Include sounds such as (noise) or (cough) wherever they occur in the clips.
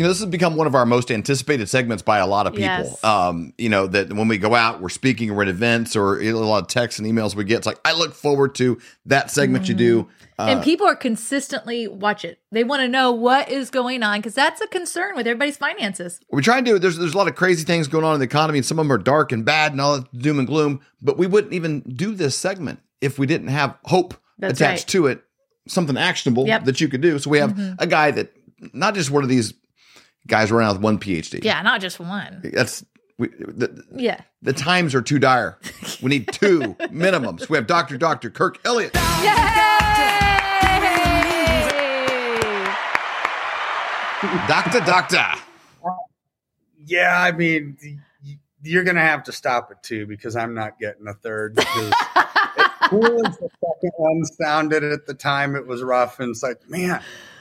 you know, this has become one of our most anticipated segments by a lot of people. Yes. Um, you know, that when we go out, we're speaking, we're at events, or a lot of texts and emails we get. It's like, I look forward to that segment you do. Uh, and people are consistently watch it. They want to know what is going on because that's a concern with everybody's finances. we try and do there's there's a lot of crazy things going on in the economy, and some of them are dark and bad and all that doom and gloom. But we wouldn't even do this segment if we didn't have hope That's attached right. to it, something actionable Yep. Mm-hmm. that you could do. So we have a guy that not just one of these guys around with one PhD. Yeah, not just one. That's we, the, Yeah. the times are too dire. We need two (laughs) minimums. We have Dr. Dr. Kirk Elliott. Yay! Doctor Doctor. Yeah, I mean, you're going to have to stop it too because I'm not getting a third. Because as cool as the second one sounded at the time, it was rough. And it's like, man,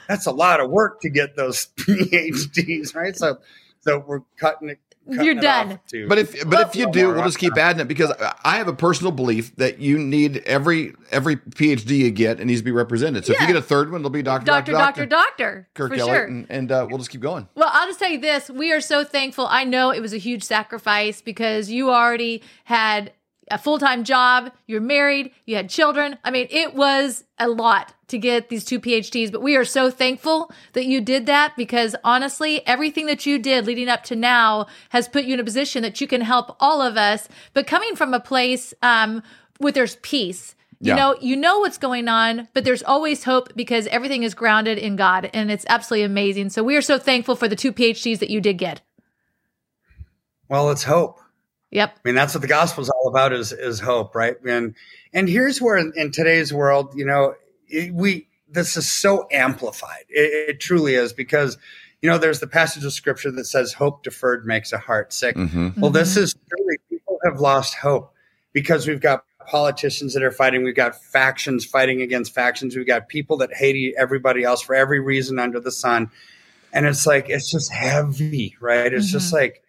that's a lot of work to get those (laughs) PhDs, right? So, so we're cutting it. cutting You're it done. off, too. But if but if you No do, we'll just keep adding it because I have a personal belief that you need every every PhD you get it needs to be represented. So if you get a third one, it'll be Doctor Doctor, doctor, doctor. doctor Kirk for Elliott, sure. and, and uh, we'll just keep going. Well, I'll just tell you this. We are so thankful. I know it was a huge sacrifice because you already had a full time job, you're married, you had children. I mean, it was a lot to get these two PhDs, but we are so thankful that you did that because honestly, everything that you did leading up to now has put you in a position that you can help all of us. But coming from a place um, where there's peace, you Yeah. know, you know what's going on, but there's always hope because everything is grounded in God and it's absolutely amazing. So we are so thankful for the two PhDs that you did get. well, it's hope. Yep. I mean, that's what the gospel is all about is, is hope, right? And, and here's where in, in today's world, you know, it, we, this is so amplified. It, it truly is because, you know, there's the passage of scripture that says hope deferred makes a heart sick. Mm-hmm. Well, this is truly, people have lost hope because we've got politicians that are fighting. We've got factions fighting against factions. We've got people that hate everybody else for every reason under the sun. And it's like, it's just heavy, right? It's just like,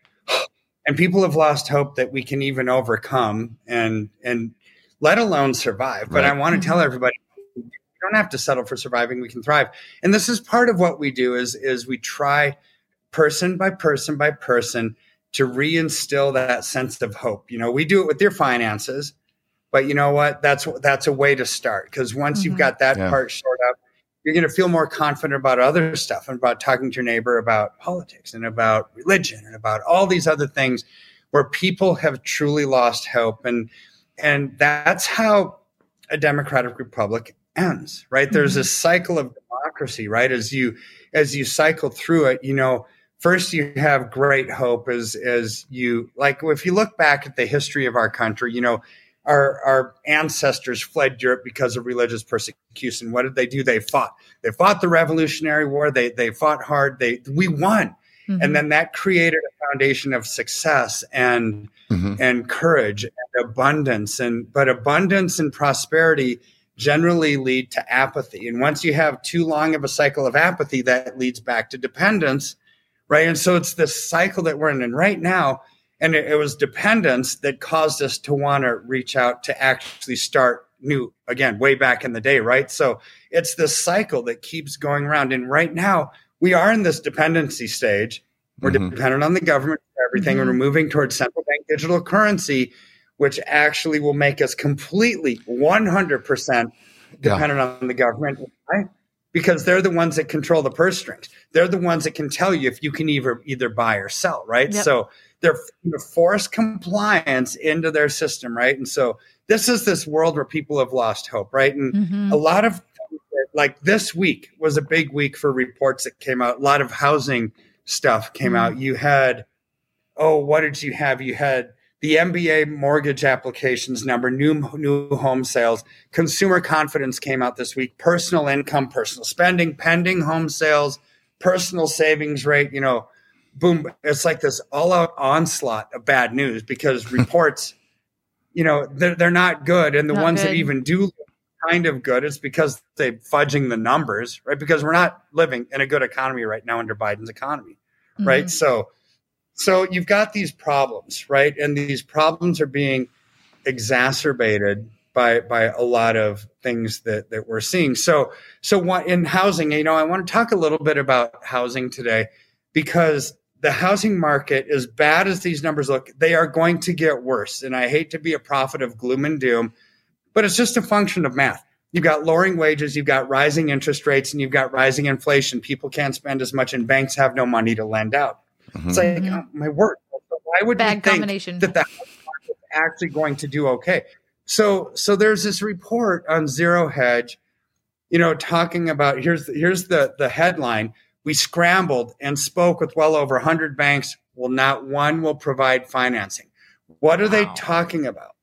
and people have lost hope that we can even overcome and, and let alone survive. But I want to tell everybody, we don't have to settle for surviving. We can thrive. And this is part of what we do is, is we try person by person by person to reinstill that sense of hope. You know, we do it with your finances, but you know what? That's that's a way to start because once you've Mhm. got that Yeah. part shored up, you're going to feel more confident about other stuff and about talking to your neighbor about politics and about religion and about all these other things where people have truly lost hope. And and that's how a democratic republic ends right? There's Mhm. this cycle of democracy right? As you as you cycle through it you know first you have great hope as as you like if you look back at the history of our country you know our our ancestors fled Europe because of religious persecution. What did they do? They fought. They fought the Revolutionary War. They they fought hard. They we won, Mhm. and then that created a foundation of success and Mhm. and courage and abundance. And but abundance and prosperity generally lead to apathy. And once you have too long of a cycle of apathy, that leads back to dependence, right? And so it's this cycle that we're in. And right now, and it, it was dependence that caused us to want to reach out to actually start new again, way back in the day, right? So it's this cycle that keeps going around. And right now, we are in this dependency stage. We're Mhm. dependent on the government for everything, and we're moving towards central bank digital currency, which actually will make us completely 100% Yeah. dependent on the government, right? Because they're the ones that control the purse strings. They're the ones that can tell you if you can either either buy or sell, right? Yep. So they're f- force compliance into their system, right? And so this is this world where people have lost hope, right? And Mhm. a lot of like this week was a big week for reports that came out. A lot of housing stuff came Mhm. out. You had, oh, what did you have? You had the MBA mortgage applications number, new new home sales, consumer confidence came out this week, personal income, personal spending, pending home sales, personal savings rate. You know, boom! It's like this all-out onslaught of bad news because (laughs) reports, you know, they're they're not good, and the Not ones that even do kind of good, it's because they're fudging the numbers, right? Because we're not living in a good economy right now under Biden's economy right? Mhm. So, so you've got these problems, right? And these problems are being exacerbated by by a lot of things that that we're seeing. So, so what in housing, you know, I want to talk a little bit about housing today. because the housing market, as bad as these numbers look, they are going to get worse. And I hate to be a prophet of gloom and doom, but it's just a function of math. You've got lowering wages, you've got rising interest rates, and you've got rising inflation. People can't spend as much, and banks have no money to lend out. Mm-hmm. It's like, mm-hmm. oh, my word. Why would Bad you think that the housing is actually going to do okay? So, so there's this report on Zero Hedge, you know, talking about here's here's the the headline we scrambled and spoke with well over 100 banks. Well, not one will provide financing. What are wow. they talking about?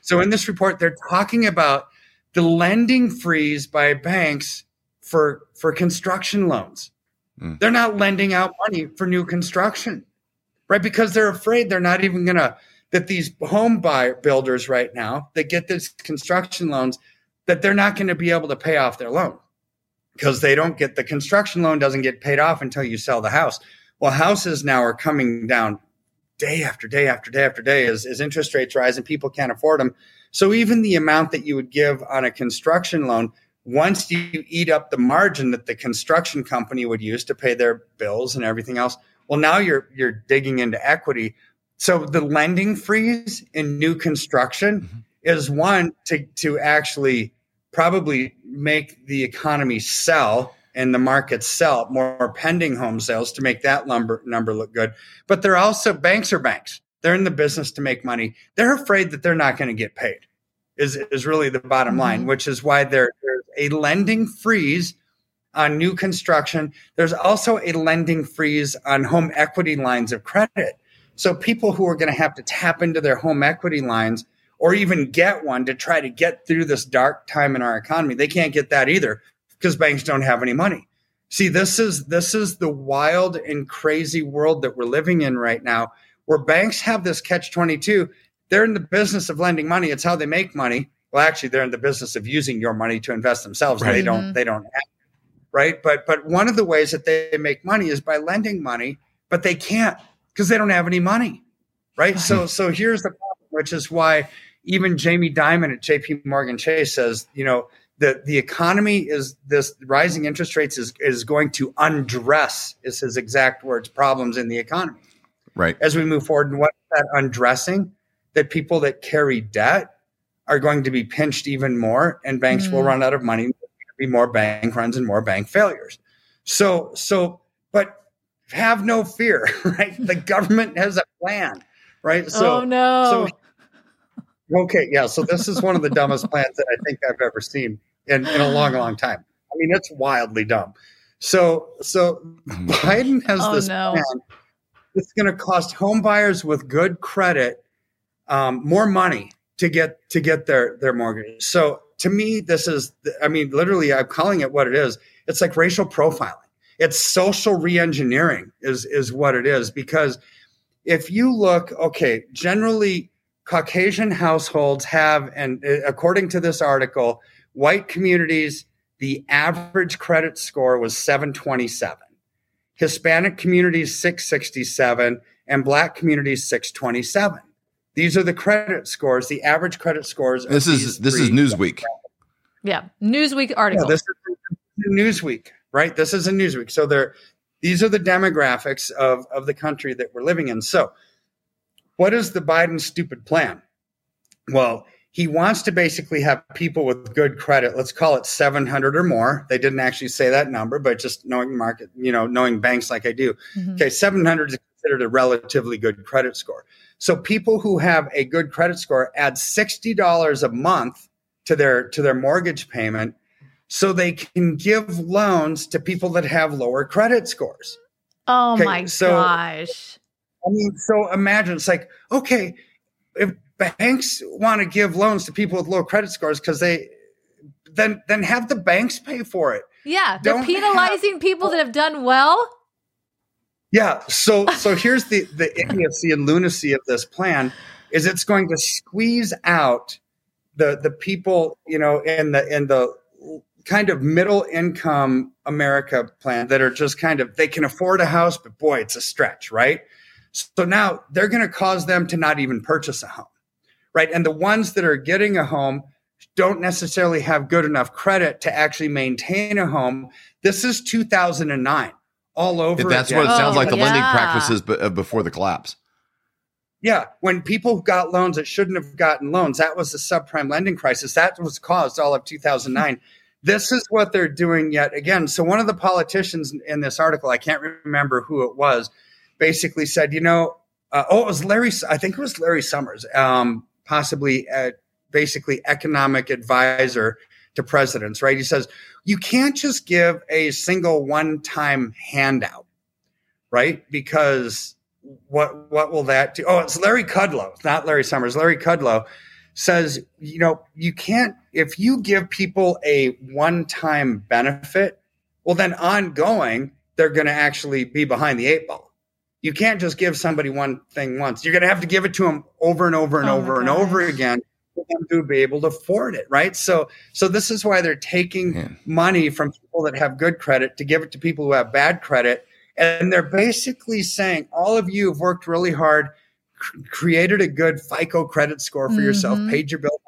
So, in this report, they're talking about the lending freeze by banks for, for construction loans. Mm. They're not lending out money for new construction, right? Because they're afraid they're not even going to, that these home buyer builders right now that get these construction loans, that they're not going to be able to pay off their loan because they don't get the construction loan doesn't get paid off until you sell the house. Well, houses now are coming down day after day after day after day as, as interest rates rise and people can't afford them. So even the amount that you would give on a construction loan, once you eat up the margin that the construction company would use to pay their bills and everything else, well, now you're you're digging into equity. So the lending freeze in new construction mm-hmm. is one to to actually probably make the economy sell and the market sell more pending home sales to make that number number look good. But they're also banks are banks. They're in the business to make money. They're afraid that they're not going to get paid. Is is really the bottom line, mm-hmm. which is why there, there's a lending freeze on new construction. There's also a lending freeze on home equity lines of credit. So people who are going to have to tap into their home equity lines or even get one to try to get through this dark time in our economy. They can't get that either because banks don't have any money. See, this is this is the wild and crazy world that we're living in right now, where banks have this catch 22. They're in the business of lending money. It's how they make money. Well, actually, they're in the business of using your money to invest themselves. Right. They don't mm-hmm. they don't have right? But but one of the ways that they make money is by lending money, but they can't because they don't have any money. Right? So so here's the problem, which is why even Jamie Dimon at JP Morgan Chase says, you know, the, the economy is this rising interest rates is, is going to undress, is his exact words, problems in the economy. Right. As we move forward. And what's that undressing? That people that carry debt are going to be pinched even more and banks mm. will run out of money. There be more bank runs and more bank failures. So, so, but have no fear, (laughs) right? The government has a plan, right? So, oh no. So (laughs) Okay, yeah. So this is one of the dumbest plans that I think I've ever seen in, in a long, long time. I mean, it's wildly dumb. So, so (laughs) Biden has oh, this no. plan. It's going to cost home buyers with good credit um, more money to get to get their their mortgage. So, to me, this is. I mean, literally, I'm calling it what it is. It's like racial profiling. It's social reengineering, is is what it is. Because if you look, okay, generally Caucasian households have, and uh, according to this article, white communities, the average credit score was 727. Hispanic communities, 667, and black communities, 627. These are the credit scores, the average credit scores. This is this is Newsweek. Yeah, Newsweek article. Yeah, this is Newsweek, right? This is a Newsweek. So there, these are the demographics of of the country that we're living in. So what is the Biden stupid plan? Well, he wants to basically have people with good credit. Let's call it 700 or more. They didn't actually say that number, but just knowing market, you know, knowing banks like I do. Mm-hmm. Okay, 700 is considered a relatively good credit score. So people who have a good credit score add $60 a month to their to their mortgage payment so they can give loans to people that have lower credit scores. Oh okay, my so, gosh. I mean, so imagine it's like, okay, if banks want to give loans to people with low credit scores because they then then have the banks pay for it. Yeah, they're Don't penalizing have, people that have done well. Yeah, so (laughs) so here's the the idiocy and lunacy of this plan is it's going to squeeze out the the people, you know, in the in the kind of middle income America plan that are just kind of they can afford a house, but boy, it's a stretch, right? So now they're going to cause them to not even purchase a home, right? And the ones that are getting a home don't necessarily have good enough credit to actually maintain a home. This is 2009. All over. That's again. what it sounds Oh, like the lending practices be- uh, before the collapse. Yeah, when people got loans that shouldn't have gotten loans, that was the subprime lending crisis. That was caused all of 2009. this is what they're doing yet again. So one of the politicians in this article, I can't remember who it was, basically said, you know, uh, oh, it was Larry. I think it was Larry Summers, um, possibly uh, basically economic advisor to presidents. Right? He says you can't just give a single one-time handout, right? Because what what will that do? Oh, it's Larry Kudlow, it's not Larry Summers. Larry Kudlow says, you know, you can't if you give people a one-time benefit, well then ongoing they're going to actually be behind the eight ball. You can't just give somebody one thing once. You're going to have to give it to them over and over and Oh over and over again for them to be able to afford it, right? So so this is why they're taking Yeah. money from people that have good credit to give it to people who have bad credit and they're basically saying all of you have worked really hard cr- created a good fico credit score for yourself Mhm. paid your bill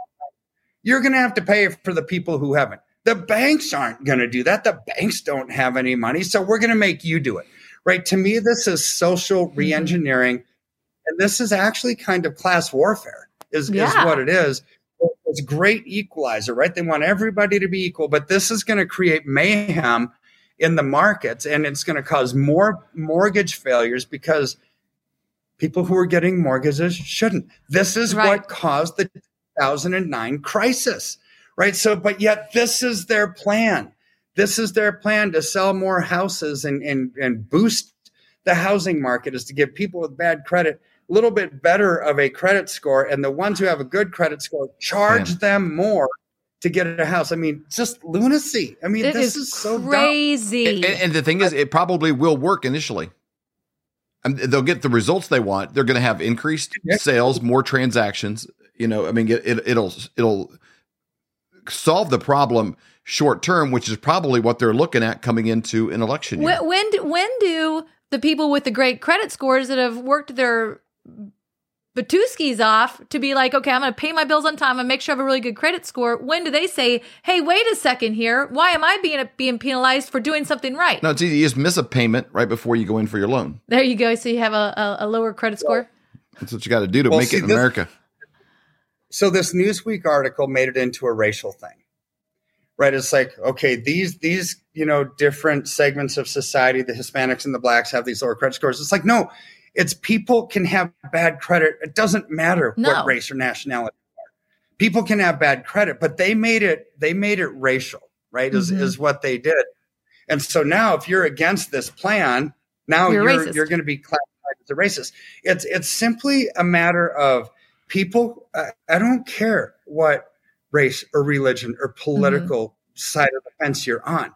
you're going to have to pay for the people who haven't the banks aren't going to do that the banks don't have any money so we're going to make you do it right to me this is social Mm-hmm. reengineering and this is actually kind of class warfare is, is what it is. It's a great equalizer right? They want everybody to be equal but this is going to create mayhem in the markets and it's going to cause more mortgage failures because people who are getting mortgages shouldn't. This is Right. what caused the 2009 crisis right? So but yet this is their plan. This is their plan to sell more houses and and, and boost the housing market is to give people with bad credit little bit better of a credit score and the ones who have a good credit score charge Man. them more to get a house i mean just lunacy i mean It this is is, so dumb. crazy. And, and the thing is, it probably will work initially. And they'll get the results they want. They're going to have increased sales, more transactions. You know, I mean, it, it, it'll it'll solve the problem short term, which is probably what they're looking at coming into an election year. when, when do, when do the people with the great credit scores that have worked their Batuskis off to be like, okay, I'm going to pay my bills on time and make sure I have a really good credit score. When do they say, hey, wait a second here, why am I being being penalized for doing something right? no, it's easy. You just miss a payment right before you go in for your loan. There you go. So you have a, a, a lower credit score. That's what you got to do to Well, make see, it in this- America. so this newsweek article made it into a racial thing right it's like okay these these you know different segments of society the hispanics and the blacks have these lower credit scores it's like no it's people can have bad credit it doesn't matter No. what race or nationality are. people can have bad credit but they made it they made it racial right is, Mhm. is what they did and so now if you're against this plan now You're you're you're going to be classified as a racist it's it's simply a matter of people I, I don't care what race or religion or political side of the fence you're on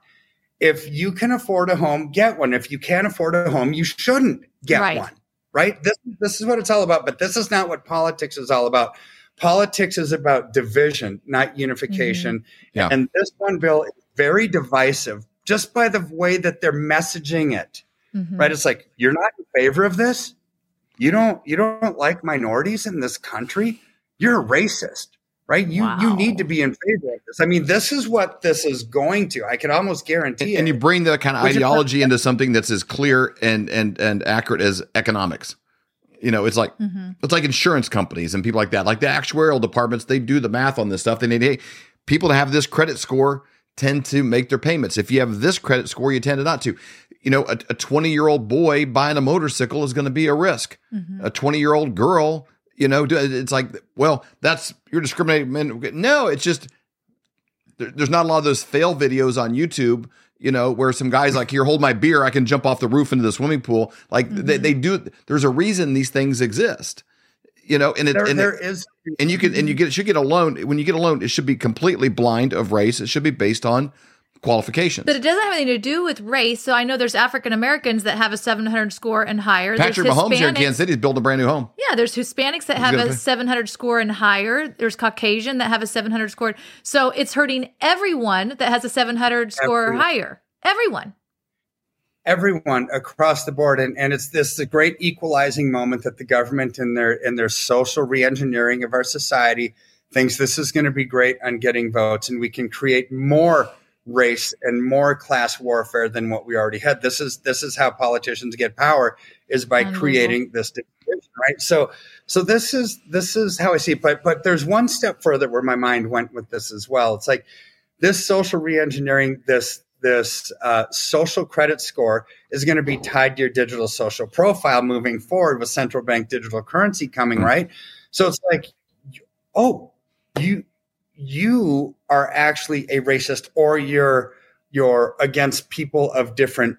if you can afford a home get one if you can't afford a home you shouldn't get Right. one right? This, this is what it's all about but this is not what politics is all about. Politics is about division not unification. Yeah. and this one bill is very divisive just by the way that they're messaging it Mhm. right? It's like you're not in favor of this? You don't you don't like minorities in this country? You're a racist right you you need to be in favor of this i mean this is what this is going to i can almost guarantee And, and you bring that kind of Which is- ideology into something that's as clear and and and accurate as economics. You know, it's like Mhm. it's like insurance companies and people like that, like the actuarial departments. They do the math on this stuff. They need hey, people to have this credit score tend to make their payments. If you have this credit score, you tend to not to. You know, a 20 year old boy buying a motorcycle is going to be a risk. Mhm. A 20 year old girl, you know, it's like, well, that's you're discriminating. Men. No, it's just there, there's not a lot of those fail videos on YouTube, you know, where some guys like, here, hold my beer, I can jump off the roof into the swimming pool. Like they, Mhm. they do. There's a reason these things exist, you know, and it, there, and, there it- is and you can and you get it should get a loan when you get a loan. It should be completely blind of race. It should be based on qualifications. But it doesn't have anything to do with race. So I know there's African Americans that have a 700 score and higher. Patrick there's Mahomes here in Hispanics- Kansas City is building a brand new home. Yeah, there's Hispanics that have a 700 score and higher. There's Caucasian that have a 700 score. So it's hurting everyone that has a 700 score or higher. Everyone. everyone across the board and, and it's this the great equalizing moment that the government in their in their social reengineering of our society thinks this is going to be great on getting votes and we can create more race and more class warfare than what we already had. This is this is how politicians get power is by creating this division, right? So so this is this is how I see it. But but there's one step further where my mind went with this as well. It's like this social reengineering, this this uh, social credit score is going to be tied to your digital social profile moving forward with central bank digital currency coming, mm-hmm. right? So it's like, oh, you you are actually a racist or you're you're against people of different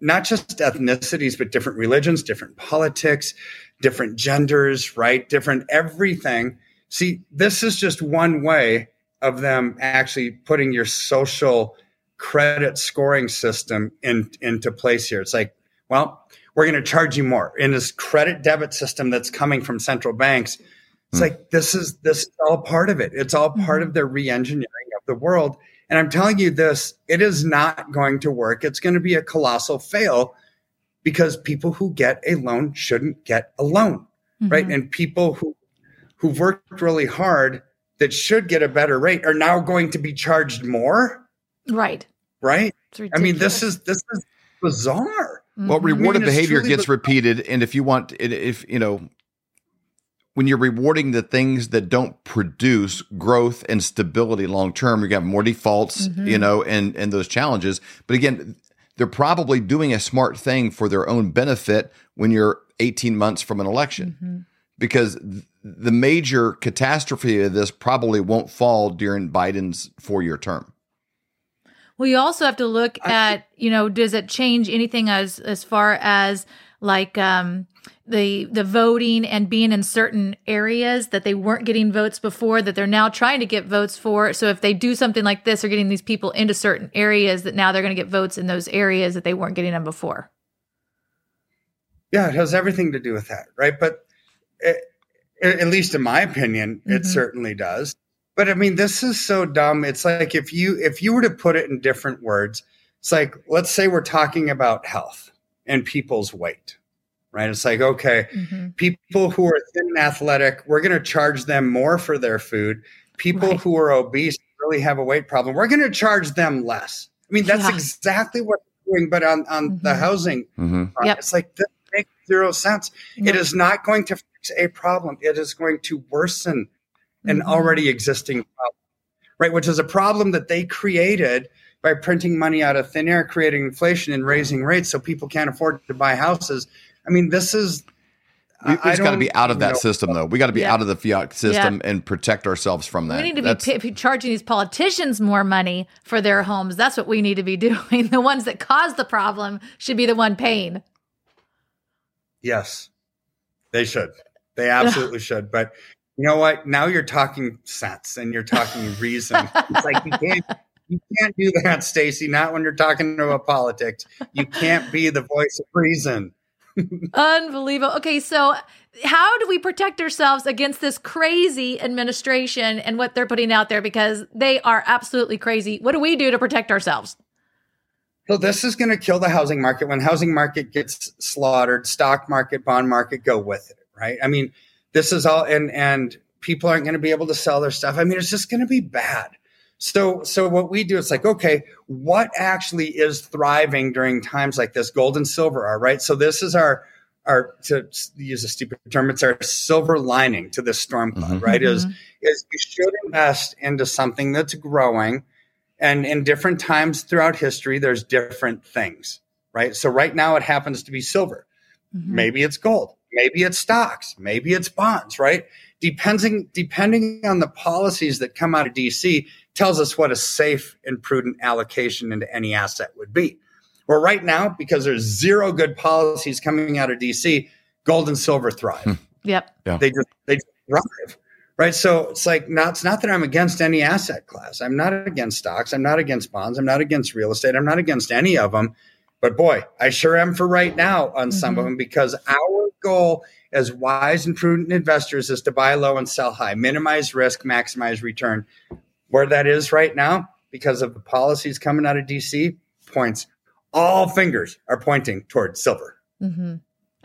not just ethnicities but different religions different politics different genders right? Different everything. See this is just one way of them actually putting your social credit scoring system in, into place here. It's like well we're going to charge you more. In this credit debit system that's coming from central banks it's mm. like this is this is all part of it. It's all part mm-hmm. of their re-engineering of the world. And I'm telling you this, it is not going to work. It's going to be a colossal fail because people who get a loan shouldn't get a loan, mm-hmm. right? And people who who've worked really hard that should get a better rate are now going to be charged more. Right. Right? I mean, this is this is bizarre. Well, rewarded I mean, behavior gets bizarre. repeated, and if you want, if you know, when you're rewarding the things that don't produce growth and stability long term, you have more defaults, mm-hmm. you know, and and those challenges. But again, they're probably doing a smart thing for their own benefit when you're 18 months from an election. Mm-hmm. Because th- the major catastrophe of this probably won't fall during Biden's four year term. Well, you also have to look at, you know, does it change anything as as far as like um the the voting and being in certain areas that they weren't getting votes before that they're now trying to get votes for. So if they do something like this they're getting these people into certain areas that now they're going to get votes in those areas that they weren't getting them before. Yeah it has everything to do with that right? But it, at least in my opinion it mm-hmm. certainly does. But i mean this is so dumb. It's like if you if you were to put it in different words it's like let's say we're talking about health and people's weight right? It's like, okay, mm-hmm. people who are thin and athletic, we're going to charge them more for their food. People right. who are obese really have a weight problem, we're going to charge them less. I mean, that's yeah. exactly what we're doing, but on, on mm-hmm. the housing, mm-hmm. yep. it's like, this makes zero sense. It is not going to fix a problem. It is going to worsen an mm-hmm. already existing problem, right? Which is a problem that they created by printing money out of thin air, creating inflation and raising rates so people can't afford to buy houses I mean, this is. We, we just got to be out of that know. system, though. We got to be yeah. out of the fiat system yeah. and protect ourselves from that. We need to That's, be p- charging these politicians more money for their homes. That's what we need to be (laughs) doing. The ones that cause the problem should be the one paying. Yes, they should. They absolutely (laughs) should. But you know what? Now you're talking sense and you're talking reason. it's like you can't you can't do that, Stacy. Not when you're talking about politics. You can't be the voice of reason. Unbelievable. Okay, so how do we protect ourselves against this crazy administration and what they're putting out there because they are absolutely crazy? What do we do to protect ourselves? So this is going to kill the housing market. When housing market gets slaughtered, stock market, bond market go with it, right? I mean, this is all and and people aren't going to be able to sell their stuff. I mean, it's just going to be bad. So, so what we do, it's like, okay, what actually is thriving during times like this? Gold and silver are right. So this is our, our to use a stupid term, it's our silver lining to this storm cloud, mm-hmm. right? Is mm-hmm. is you should invest into something that's growing, and in different times throughout history, there's different things, right? So right now it happens to be silver. Mm-hmm. Maybe it's gold. Maybe it's stocks. Maybe it's bonds, right? Depending depending on the policies that come out of DC, tells us what a safe and prudent allocation into any asset would be. Well, right now, because there's zero good policies coming out of DC, gold and silver thrive. Hmm. Yep. Yeah. They just they just thrive. Right. So it's like not it's not that I'm against any asset class. I'm not against stocks. I'm not against bonds. I'm not against real estate. I'm not against any of them. But boy, I sure am for right now on mm-hmm. some of mm-hmm. them because our goal as wise and prudent investors is to buy low and sell high, minimize risk, maximize return where that is right now because of the policies coming out of DC points all fingers are pointing toward silver. Mm-hmm.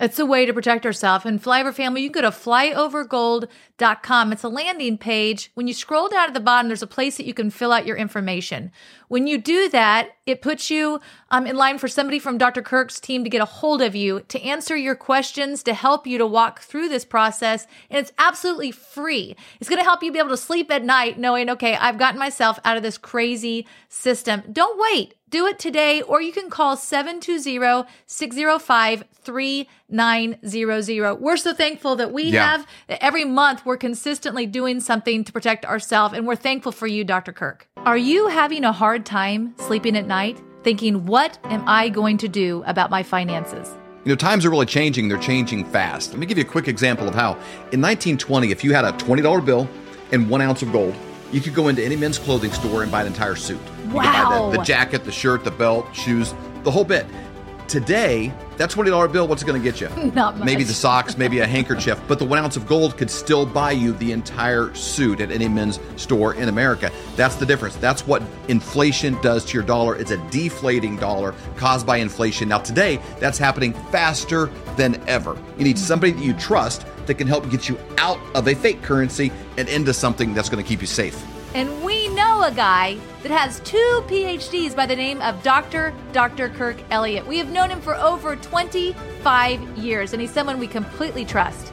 It's a way to protect yourself. And Flyover family, you go to flyovergold.com. It's a landing page. When you scroll down at the bottom, there's a place that you can fill out your information. When you do that, it puts you um, in line for somebody from Dr. Kirk's team to get a hold of you to answer your questions, to help you to walk through this process. And it's absolutely free. It's going to help you be able to sleep at night knowing, okay, I've gotten myself out of this crazy system. Don't wait. Do it today, or you can call 720 605 3900. We're so thankful that we Yeah. have that every month we're consistently doing something to protect ourselves, and we're thankful for you, Dr. Kirk. Are you having a hard time sleeping at night, thinking, what am I going to do about my finances? You know, times are really changing. They're changing fast. Let me give you a quick example of how. In 1920, if you had a $20 bill and one ounce of gold, you could go into any men's clothing store and buy an entire suit. You could buy Wow. the, the jacket, the shirt, the belt, shoes, the whole bit. Today, that $20 bill, what's it going to get you? (laughs) Not much. Maybe the socks, maybe a handkerchief, but the one ounce of gold could still buy you the entire suit at any men's store in America. That's the difference. That's what inflation does to your dollar. It's a deflating dollar caused by inflation. Now, today, that's happening faster than ever. You need somebody that you trust that can help get you out of a fake currency and into something that's going to keep you safe. And we know a guy that has two PhDs by the name of Dr. Dr. Kirk Elliott. We have known him for over 25 years, and he's someone we completely trust.